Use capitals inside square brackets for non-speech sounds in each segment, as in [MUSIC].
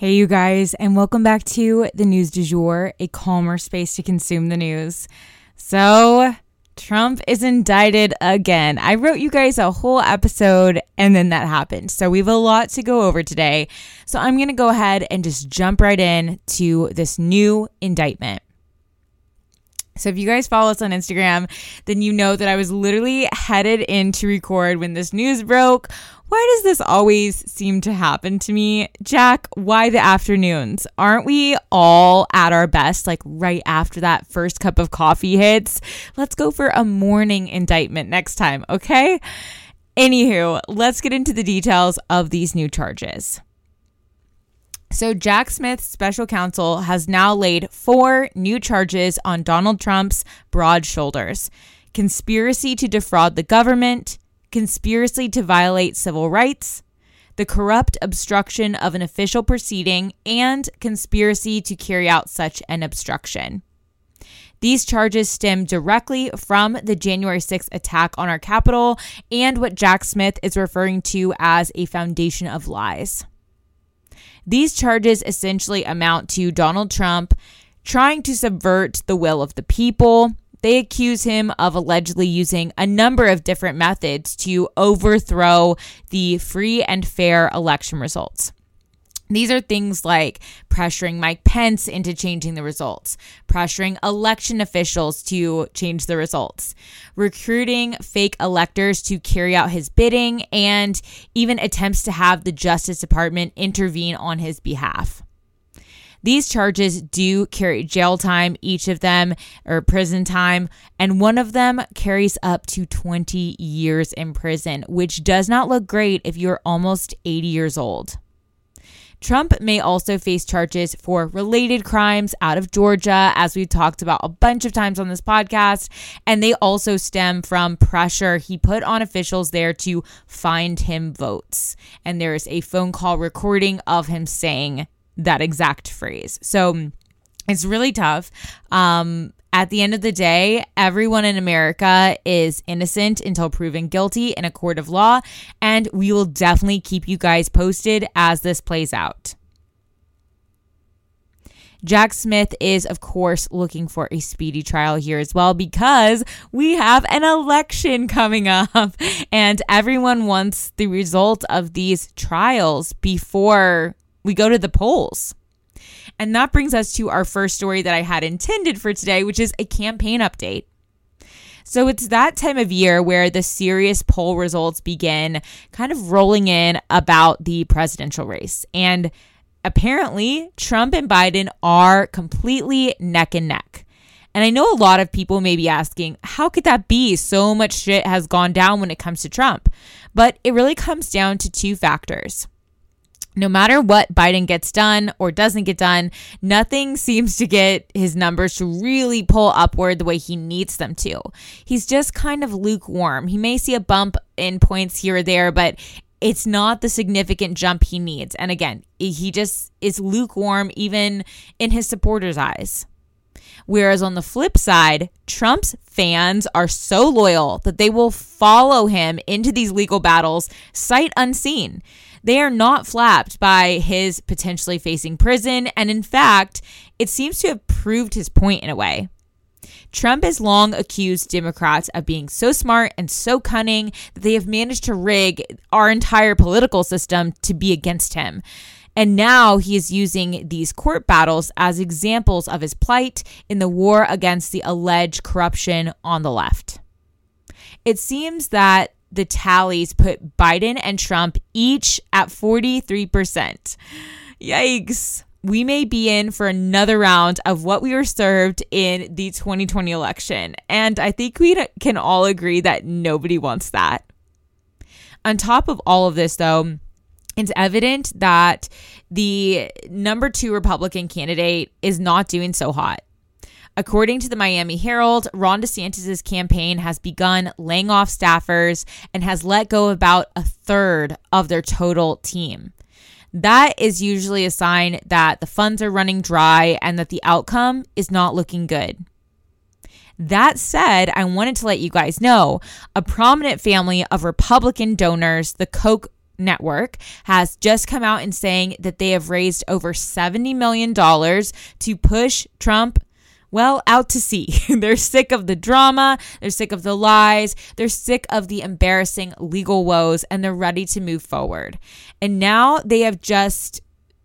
Hey, you guys, and welcome back to the News du Jour, a calmer space to consume the news. So, Trump is indicted again. I wrote you guys a whole episode and then that happened. So, we have a lot to go over today. So, I'm going to go ahead and just jump right in to this new indictment. So if you guys follow us on Instagram, then you know that I was literally headed in to record when this news broke. Why does this always seem to happen to me? Jack, why the afternoons? Aren't we all at our best like right after that first cup of coffee hits? Let's go for a morning indictment next time, okay? Anywho, let's get into the details of these new charges. So, Jack Smith's special counsel has now laid four new charges on Donald Trump's broad shoulders conspiracy to defraud the government, conspiracy to violate civil rights, the corrupt obstruction of an official proceeding, and conspiracy to carry out such an obstruction. These charges stem directly from the January 6th attack on our Capitol and what Jack Smith is referring to as a foundation of lies. These charges essentially amount to Donald Trump trying to subvert the will of the people. They accuse him of allegedly using a number of different methods to overthrow the free and fair election results. These are things like pressuring Mike Pence into changing the results, pressuring election officials to change the results, recruiting fake electors to carry out his bidding, and even attempts to have the Justice Department intervene on his behalf. These charges do carry jail time, each of them, or prison time, and one of them carries up to 20 years in prison, which does not look great if you're almost 80 years old. Trump may also face charges for related crimes out of Georgia, as we've talked about a bunch of times on this podcast. And they also stem from pressure he put on officials there to find him votes. And there's a phone call recording of him saying that exact phrase. So it's really tough. Um, at the end of the day, everyone in America is innocent until proven guilty in a court of law, and we will definitely keep you guys posted as this plays out. Jack Smith is, of course, looking for a speedy trial here as well because we have an election coming up [LAUGHS] and everyone wants the result of these trials before we go to the polls. And that brings us to our first story that I had intended for today, which is a campaign update. So it's that time of year where the serious poll results begin kind of rolling in about the presidential race. And apparently, Trump and Biden are completely neck and neck. And I know a lot of people may be asking, how could that be? So much shit has gone down when it comes to Trump. But it really comes down to two factors no matter what Biden gets done or doesn't get done, nothing seems to get his numbers to really pull upward the way he needs them to. He's just kind of lukewarm. He may see a bump in points here or there, but it's not the significant jump he needs. And again, he just is lukewarm even in his supporters' eyes. Whereas on the flip side, Trump's fans are so loyal that they will follow him into these legal battles sight unseen. They are not flapped by his potentially facing prison, and in fact, it seems to have proved his point in a way. Trump has long accused Democrats of being so smart and so cunning that they have managed to rig our entire political system to be against him. And now he is using these court battles as examples of his plight in the war against the alleged corruption on the left. It seems that the tallies put Biden and Trump each at 43%. Yikes. We may be in for another round of what we were served in the 2020 election. And I think we can all agree that nobody wants that. On top of all of this, though, it's evident that the number two Republican candidate is not doing so hot. According to the Miami Herald, Ron DeSantis' campaign has begun laying off staffers and has let go about a third of their total team. That is usually a sign that the funds are running dry and that the outcome is not looking good. That said, I wanted to let you guys know a prominent family of Republican donors, the Koch network has just come out and saying that they have raised over $70 million to push Trump well, out to sea. [LAUGHS] they're sick of the drama, they're sick of the lies, they're sick of the embarrassing legal woes, and they're ready to move forward. And now they have just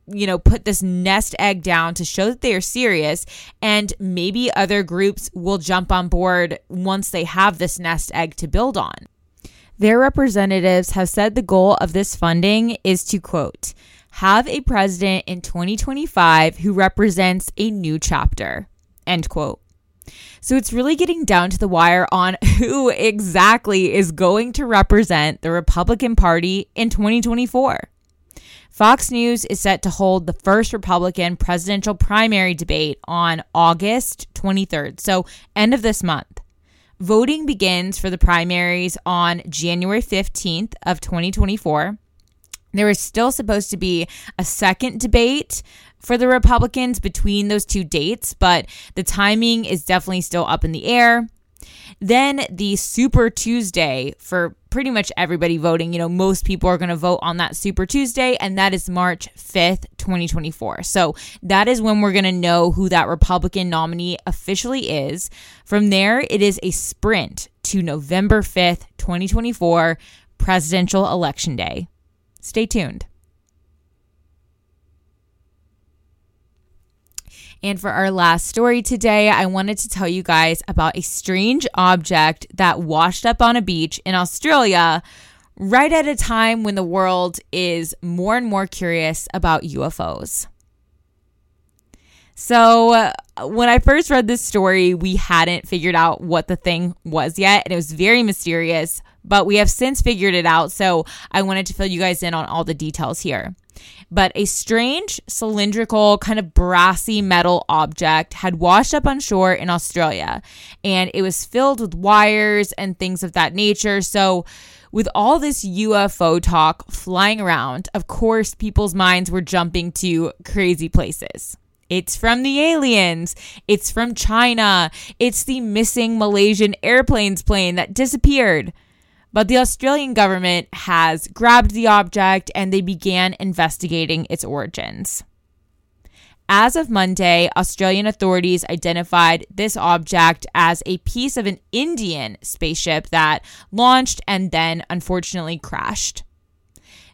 you know, put this nest egg down to show that they are serious. And maybe other groups will jump on board once they have this nest egg to build on. Their representatives have said the goal of this funding is to quote, have a president in 2025 who represents a new chapter, end quote. So it's really getting down to the wire on [LAUGHS] who exactly is going to represent the Republican Party in 2024. Fox News is set to hold the first Republican presidential primary debate on August 23rd, so end of this month. Voting begins for the primaries on January 15th of 2024. There is still supposed to be a second debate for the Republicans between those two dates, but the timing is definitely still up in the air. Then the Super Tuesday for pretty much everybody voting. You know, most people are going to vote on that Super Tuesday, and that is March 5th, 2024. So that is when we're going to know who that Republican nominee officially is. From there, it is a sprint to November 5th, 2024, presidential election day. Stay tuned. And for our last story today, I wanted to tell you guys about a strange object that washed up on a beach in Australia right at a time when the world is more and more curious about UFOs. So, uh, when I first read this story, we hadn't figured out what the thing was yet, and it was very mysterious, but we have since figured it out. So, I wanted to fill you guys in on all the details here but a strange cylindrical kind of brassy metal object had washed up on shore in Australia and it was filled with wires and things of that nature. So with all this UFO talk flying around, of course, people's minds were jumping to crazy places. It's from the aliens. It's from China. It's the missing Malaysian airplanes plane that disappeared. But the Australian government has grabbed the object and they began investigating its origins. As of Monday, Australian authorities identified this object as a piece of an Indian spaceship that launched and then unfortunately crashed.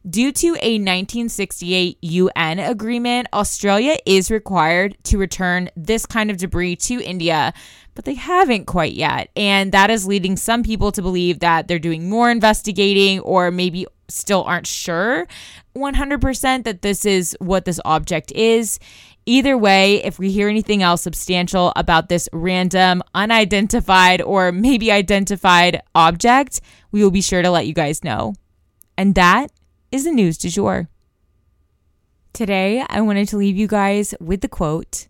Due to a 1968 UN agreement, Australia is required to return this kind of debris to India but they haven't quite yet. And that is leading some people to believe that they're doing more investigating or maybe still aren't sure 100% that this is what this object is. Either way, if we hear anything else substantial about this random, unidentified, or maybe identified object, we will be sure to let you guys know. And that is the news du jour. Today, I wanted to leave you guys with the quote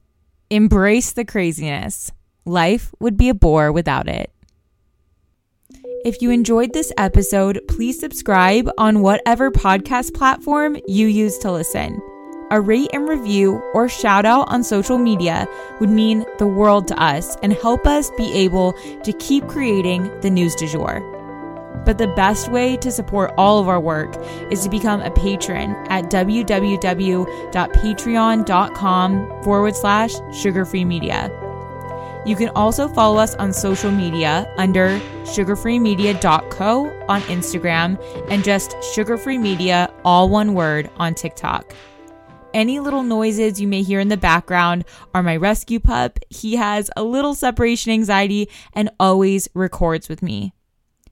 Embrace the craziness. Life would be a bore without it. If you enjoyed this episode, please subscribe on whatever podcast platform you use to listen. A rate and review or shout out on social media would mean the world to us and help us be able to keep creating the news du jour. But the best way to support all of our work is to become a patron at www.patreon.com forward slash sugarfree media. You can also follow us on social media under sugarfreemedia.co on Instagram and just sugarfreemedia, all one word, on TikTok. Any little noises you may hear in the background are my rescue pup. He has a little separation anxiety and always records with me.